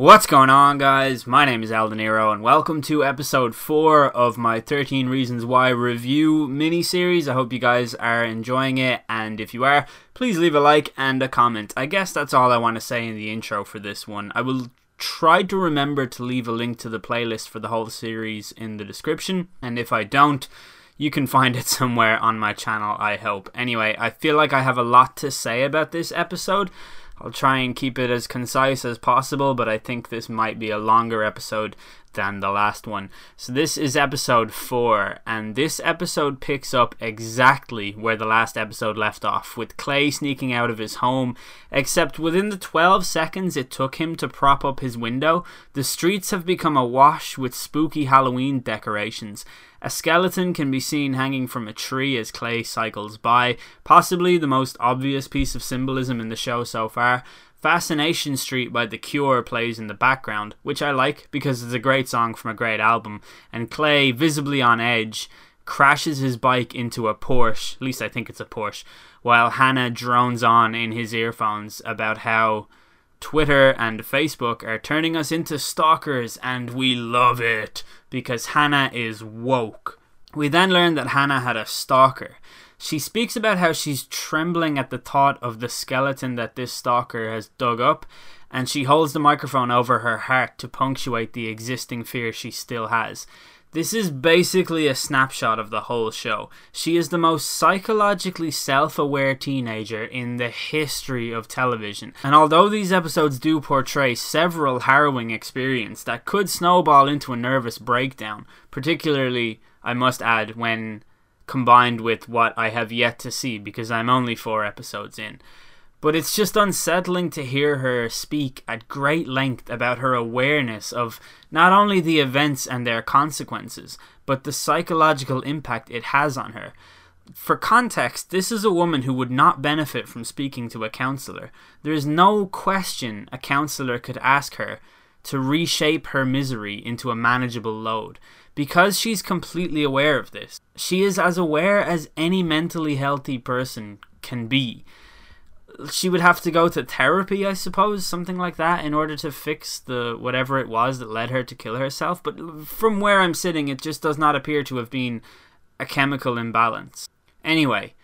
What's going on, guys? My name is Eldeniro, and welcome to episode 4 of my 13 Reasons Why review mini series. I hope you guys are enjoying it, and if you are, please leave a like and a comment. I guess that's all I want to say in the intro for this one. I will try to remember to leave a link to the playlist for the whole series in the description, and if I don't, you can find it somewhere on my channel, I hope. Anyway, I feel like I have a lot to say about this episode. I'll try and keep it as concise as possible, but I think this might be a longer episode than the last one. So, this is episode 4, and this episode picks up exactly where the last episode left off, with Clay sneaking out of his home. Except within the 12 seconds it took him to prop up his window, the streets have become awash with spooky Halloween decorations. A skeleton can be seen hanging from a tree as Clay cycles by, possibly the most obvious piece of symbolism in the show so far. Fascination Street by The Cure plays in the background, which I like because it's a great song from a great album, and Clay, visibly on edge, crashes his bike into a Porsche, at least I think it's a Porsche, while Hannah drones on in his earphones about how Twitter and Facebook are turning us into stalkers and we love it because Hannah is woke. We then learn that Hannah had a stalker. She speaks about how she's trembling at the thought of the skeleton that this stalker has dug up, and she holds the microphone over her heart to punctuate the existing fear she still has. This is basically a snapshot of the whole show. She is the most psychologically self aware teenager in the history of television. And although these episodes do portray several harrowing experiences that could snowball into a nervous breakdown, particularly, I must add, when combined with what I have yet to see because I'm only four episodes in. But it's just unsettling to hear her speak at great length about her awareness of not only the events and their consequences, but the psychological impact it has on her. For context, this is a woman who would not benefit from speaking to a counselor. There is no question a counselor could ask her to reshape her misery into a manageable load. Because she's completely aware of this, she is as aware as any mentally healthy person can be she would have to go to therapy, I suppose, something like that, in order to fix the whatever it was that led her to kill herself. But from where I'm sitting, it just does not appear to have been a chemical imbalance. Anyway,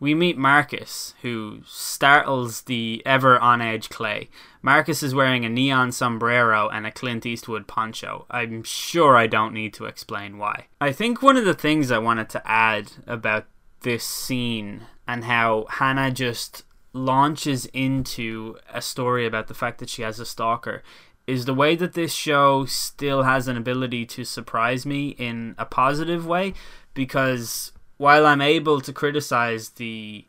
we meet Marcus, who startles the ever on edge Clay. Marcus is wearing a neon sombrero and a Clint Eastwood poncho. I'm sure I don't need to explain why. I think one of the things I wanted to add about this scene and how Hannah just launches into a story about the fact that she has a stalker is the way that this show still has an ability to surprise me in a positive way because while I'm able to criticize the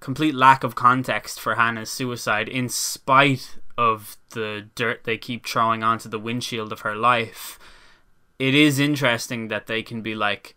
complete lack of context for Hannah's suicide in spite of the dirt they keep throwing onto the windshield of her life it is interesting that they can be like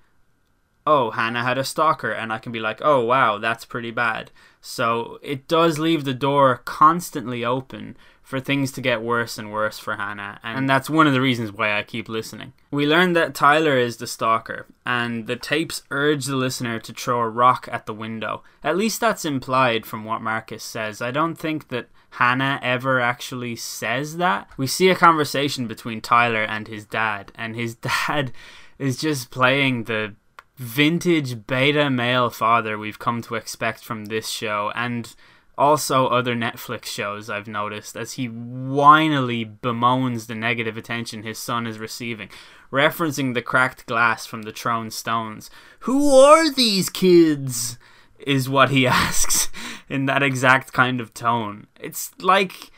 oh, Hannah had a stalker, and I can be like, oh, wow, that's pretty bad. So it does leave the door constantly open for things to get worse and worse for Hannah, and that's one of the reasons why I keep listening. We learn that Tyler is the stalker, and the tapes urge the listener to throw a rock at the window. At least that's implied from what Marcus says. I don't think that Hannah ever actually says that. We see a conversation between Tyler and his dad, and his dad is just playing the vintage beta male father we've come to expect from this show and also other Netflix shows I've noticed as he whinily bemoans the negative attention his son is receiving, referencing the cracked glass from the thrown stones. Who are these kids? is what he asks in that exact kind of tone. It's like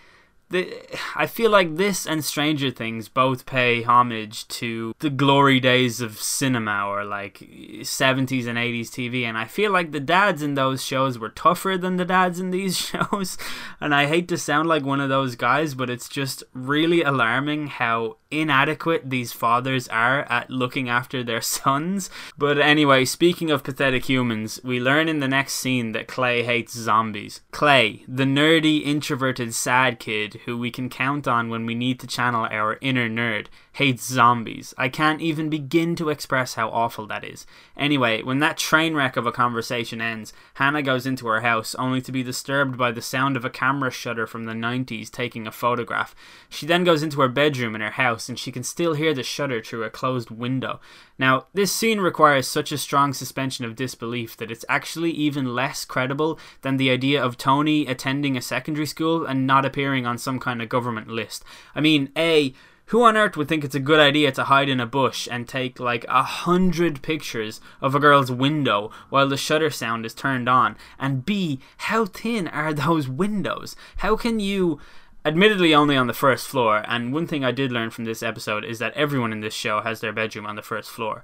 I feel like this and Stranger Things both pay homage to the glory days of cinema or like 70s and 80s TV. And I feel like the dads in those shows were tougher than the dads in these shows. And I hate to sound like one of those guys, but it's just really alarming how inadequate these fathers are at looking after their sons. But anyway, speaking of pathetic humans, we learn in the next scene that Clay hates zombies. Clay, the nerdy, introverted, sad kid who we can count on when we need to channel our inner nerd, hates zombies. I can't even begin to express how awful that is. Anyway, when that train wreck of a conversation ends, Hannah goes into her house only to be disturbed by the sound of a camera shutter from the 90s taking a photograph. She then goes into her bedroom in her house and she can still hear the shutter through a closed window. Now, this scene requires such a strong suspension of disbelief that it's actually even less credible than the idea of Tony attending a secondary school and not appearing on some kind of government list. I mean, A, who on earth would think it's a good idea to hide in a bush and take like a hundred pictures of a girl's window while the shutter sound is turned on? And B, how thin are those windows? How can you admittedly only on the first floor and one thing i did learn from this episode is that everyone in this show has their bedroom on the first floor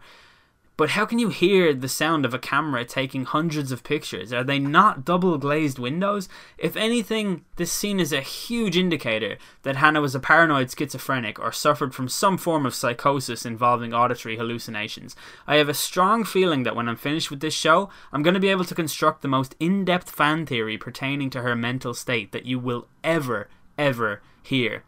but how can you hear the sound of a camera taking hundreds of pictures? Are they not double glazed windows? If anything, this scene is a huge indicator that Hannah was a paranoid schizophrenic or suffered from some form of psychosis involving auditory hallucinations. I have a strong feeling that when I'm finished with this show, I'm going to be able to construct the most in depth fan theory pertaining to her mental state that you will ever, ever hear.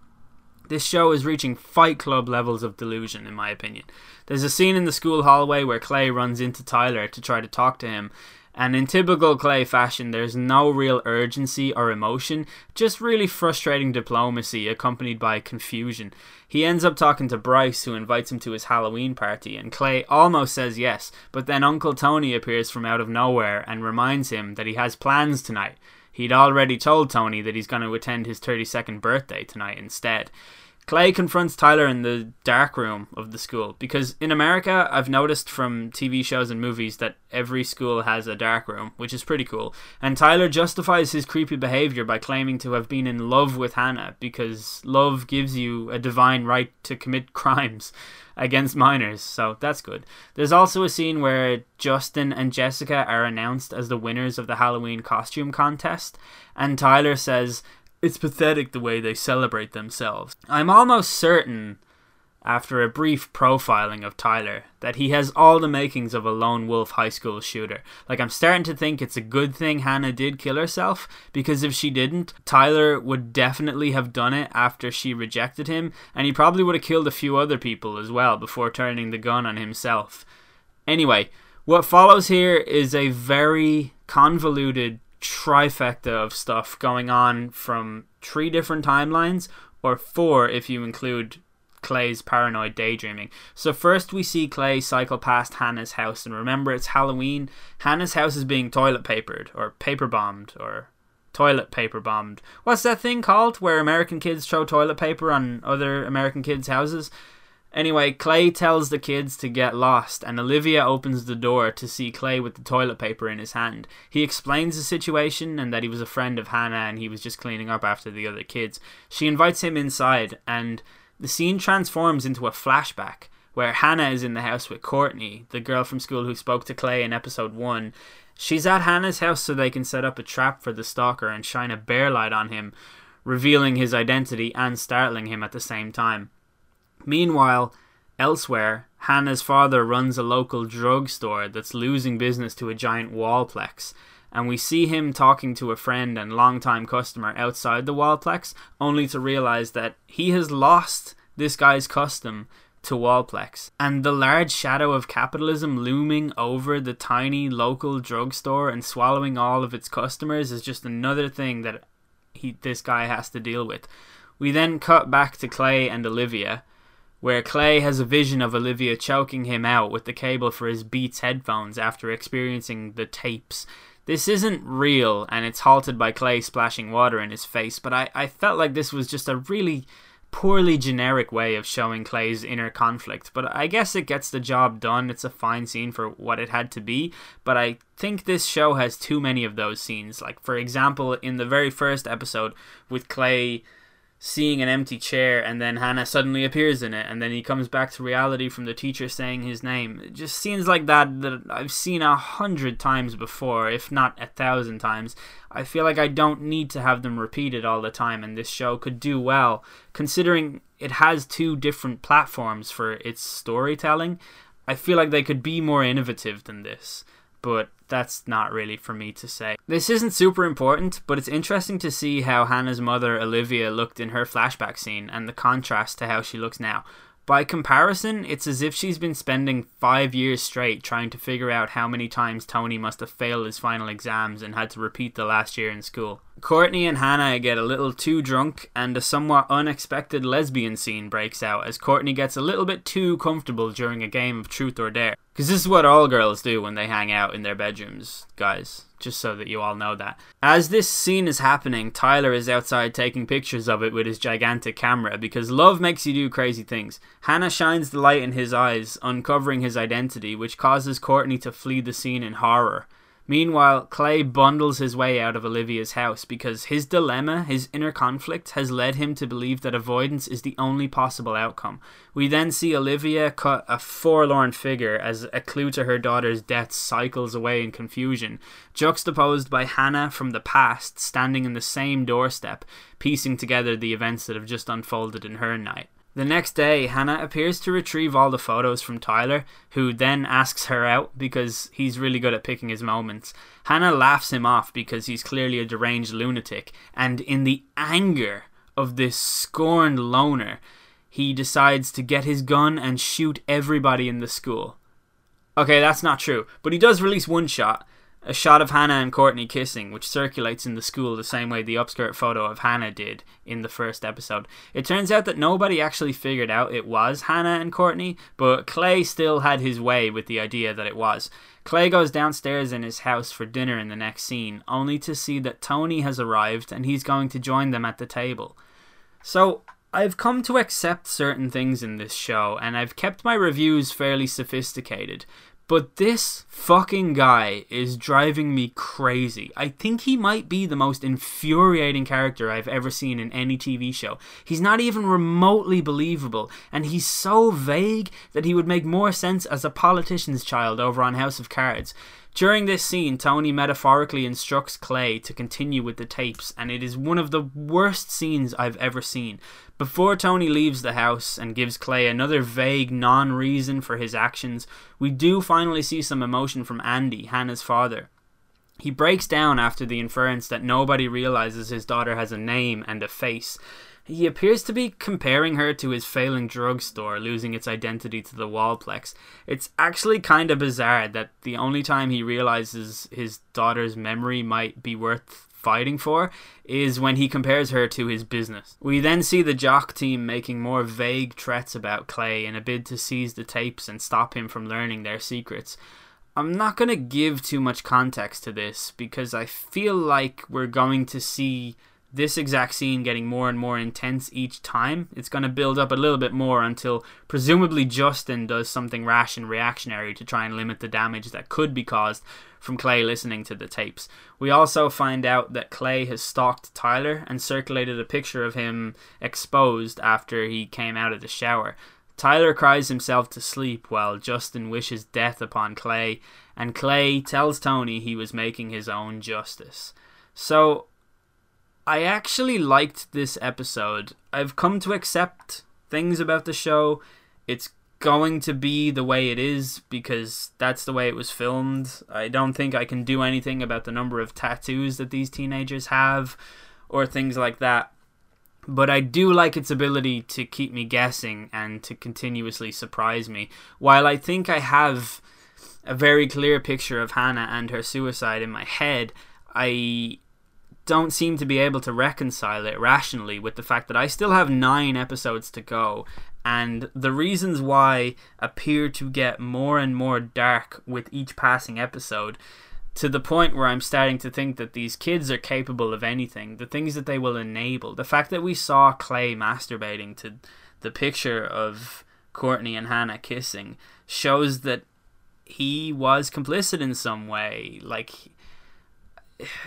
This show is reaching Fight Club levels of delusion, in my opinion. There's a scene in the school hallway where Clay runs into Tyler to try to talk to him, and in typical Clay fashion, there's no real urgency or emotion, just really frustrating diplomacy accompanied by confusion. He ends up talking to Bryce, who invites him to his Halloween party, and Clay almost says yes, but then Uncle Tony appears from out of nowhere and reminds him that he has plans tonight. He'd already told Tony that he's going to attend his 32nd birthday tonight instead. Clay confronts Tyler in the dark room of the school because in America, I've noticed from TV shows and movies that every school has a dark room, which is pretty cool. And Tyler justifies his creepy behavior by claiming to have been in love with Hannah because love gives you a divine right to commit crimes against minors, so that's good. There's also a scene where Justin and Jessica are announced as the winners of the Halloween costume contest, and Tyler says it's pathetic the way they celebrate themselves. I'm almost certain, after a brief profiling of Tyler, that he has all the makings of a lone wolf high school shooter. Like, I'm starting to think it's a good thing Hannah did kill herself, because if she didn't, Tyler would definitely have done it after she rejected him, and he probably would have killed a few other people as well before turning the gun on himself. Anyway, what follows here is a very convoluted trifecta of stuff going on from three different timelines, or four if you include Clay's paranoid daydreaming. So first we see Clay cycle past Hannah's house, and remember it's Halloween. Hannah's house is being toilet papered, or paper bombed, or toilet paper bombed. What's that thing called where American kids throw toilet paper on other American kids' houses? Anyway, Clay tells the kids to get lost, and Olivia opens the door to see Clay with the toilet paper in his hand. He explains the situation and that he was a friend of Hannah and he was just cleaning up after the other kids. She invites him inside, and the scene transforms into a flashback where Hannah is in the house with Courtney, the girl from school who spoke to Clay in episode 1. She's at Hannah's house so they can set up a trap for the stalker and shine a bear light on him, revealing his identity and startling him at the same time. Meanwhile, elsewhere, Hannah's father runs a local drugstore that's losing business to a giant wallplex, and we see him talking to a friend and longtime customer outside the wallplex, only to realize that he has lost this guy's custom to Wallplex. And the large shadow of capitalism looming over the tiny local drugstore and swallowing all of its customers is just another thing that he this guy has to deal with. We then cut back to Clay and Olivia, where Clay has a vision of Olivia choking him out with the cable for his Beats headphones after experiencing the tapes. This isn't real, and it's halted by Clay splashing water in his face, but I, I felt like this was just a really poorly generic way of showing Clay's inner conflict. But I guess it gets the job done. It's a fine scene for what it had to be, but I think this show has too many of those scenes. Like, for example, in the very first episode with Clay seeing an empty chair and then Hannah suddenly appears in it and then he comes back to reality from the teacher saying his name. It just scenes like that that I've seen a hundred times before, if not a thousand times. I feel like I don't need to have them repeated all the time and this show could do well considering it has two different platforms for its storytelling. I feel like they could be more innovative than this but that's not really for me to say. This isn't super important, but it's interesting to see how Hannah's mother, Olivia, looked in her flashback scene and the contrast to how she looks now. By comparison, it's as if she's been spending five years straight trying to figure out how many times Tony must have failed his final exams and had to repeat the last year in school. Courtney and Hannah get a little too drunk, and a somewhat unexpected lesbian scene breaks out as Courtney gets a little bit too comfortable during a game of truth or dare. Because this is what all girls do when they hang out in their bedrooms, guys. Just so that you all know that. As this scene is happening, Tyler is outside taking pictures of it with his gigantic camera because love makes you do crazy things. Hannah shines the light in his eyes, uncovering his identity, which causes Courtney to flee the scene in horror. Meanwhile, Clay bundles his way out of Olivia's house because his dilemma, his inner conflict, has led him to believe that avoidance is the only possible outcome. We then see Olivia cut a forlorn figure as a clue to her daughter's death cycles away in confusion, juxtaposed by Hannah from the past standing in the same doorstep, piecing together the events that have just unfolded in her night. The next day, Hannah appears to retrieve all the photos from Tyler, who then asks her out because he's really good at picking his moments. Hannah laughs him off because he's clearly a deranged lunatic, and in the anger of this scorned loner, he decides to get his gun and shoot everybody in the school. Okay, that's not true, but he does release one shot, a shot of Hannah and Courtney kissing, which circulates in the school the same way the upskirt photo of Hannah did in the first episode. It turns out that nobody actually figured out it was Hannah and Courtney, but Clay still had his way with the idea that it was. Clay goes downstairs in his house for dinner in the next scene, only to see that Tony has arrived and he's going to join them at the table. So, I've come to accept certain things in this show, and I've kept my reviews fairly sophisticated, but this fucking guy is driving me crazy. I think he might be the most infuriating character I've ever seen in any TV show. He's not even remotely believable, and he's so vague that he would make more sense as a politician's child over on House of Cards. During this scene, Tony metaphorically instructs Clay to continue with the tapes, and it is one of the worst scenes I've ever seen. Before Tony leaves the house and gives Clay another vague non reason for his actions, we do finally see some emotion from Andy, Hannah's father. He breaks down after the inference that nobody realizes his daughter has a name and a face, he appears to be comparing her to his failing drugstore losing its identity to the Wallplex. It's actually kind of bizarre that the only time he realizes his daughter's memory might be worth fighting for is when he compares her to his business. We then see the jock team making more vague threats about Clay in a bid to seize the tapes and stop him from learning their secrets. I'm not going to give too much context to this because I feel like we're going to see this exact scene getting more and more intense each time. It's going to build up a little bit more until presumably Justin does something rash and reactionary to try and limit the damage that could be caused from Clay listening to the tapes. We also find out that Clay has stalked Tyler and circulated a picture of him exposed after he came out of the shower. Tyler cries himself to sleep while Justin wishes death upon Clay, and Clay tells Tony he was making his own justice. So, I actually liked this episode. I've come to accept things about the show. It's going to be the way it is because that's the way it was filmed. I don't think I can do anything about the number of tattoos that these teenagers have or things like that. But I do like its ability to keep me guessing and to continuously surprise me. While I think I have a very clear picture of Hannah and her suicide in my head, I don't seem to be able to reconcile it rationally with the fact that I still have nine episodes to go, and the reasons why appear to get more and more dark with each passing episode. To the point where I'm starting to think that these kids are capable of anything, the things that they will enable. The fact that we saw Clay masturbating to the picture of Courtney and Hannah kissing shows that he was complicit in some way. Like,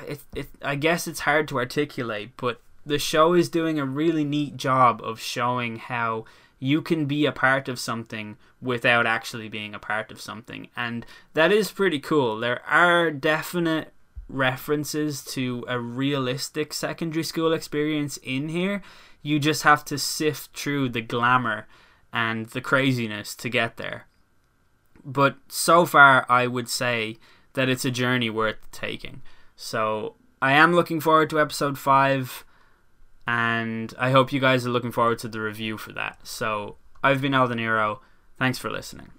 it, it I guess it's hard to articulate, but the show is doing a really neat job of showing how you can be a part of something without actually being a part of something. And that is pretty cool. There are definite references to a realistic secondary school experience in here. You just have to sift through the glamour and the craziness to get there. But so far, I would say that it's a journey worth taking. So I am looking forward to episode 5 and I hope you guys are looking forward to the review for that. So I've been Eldeniro. Thanks for listening.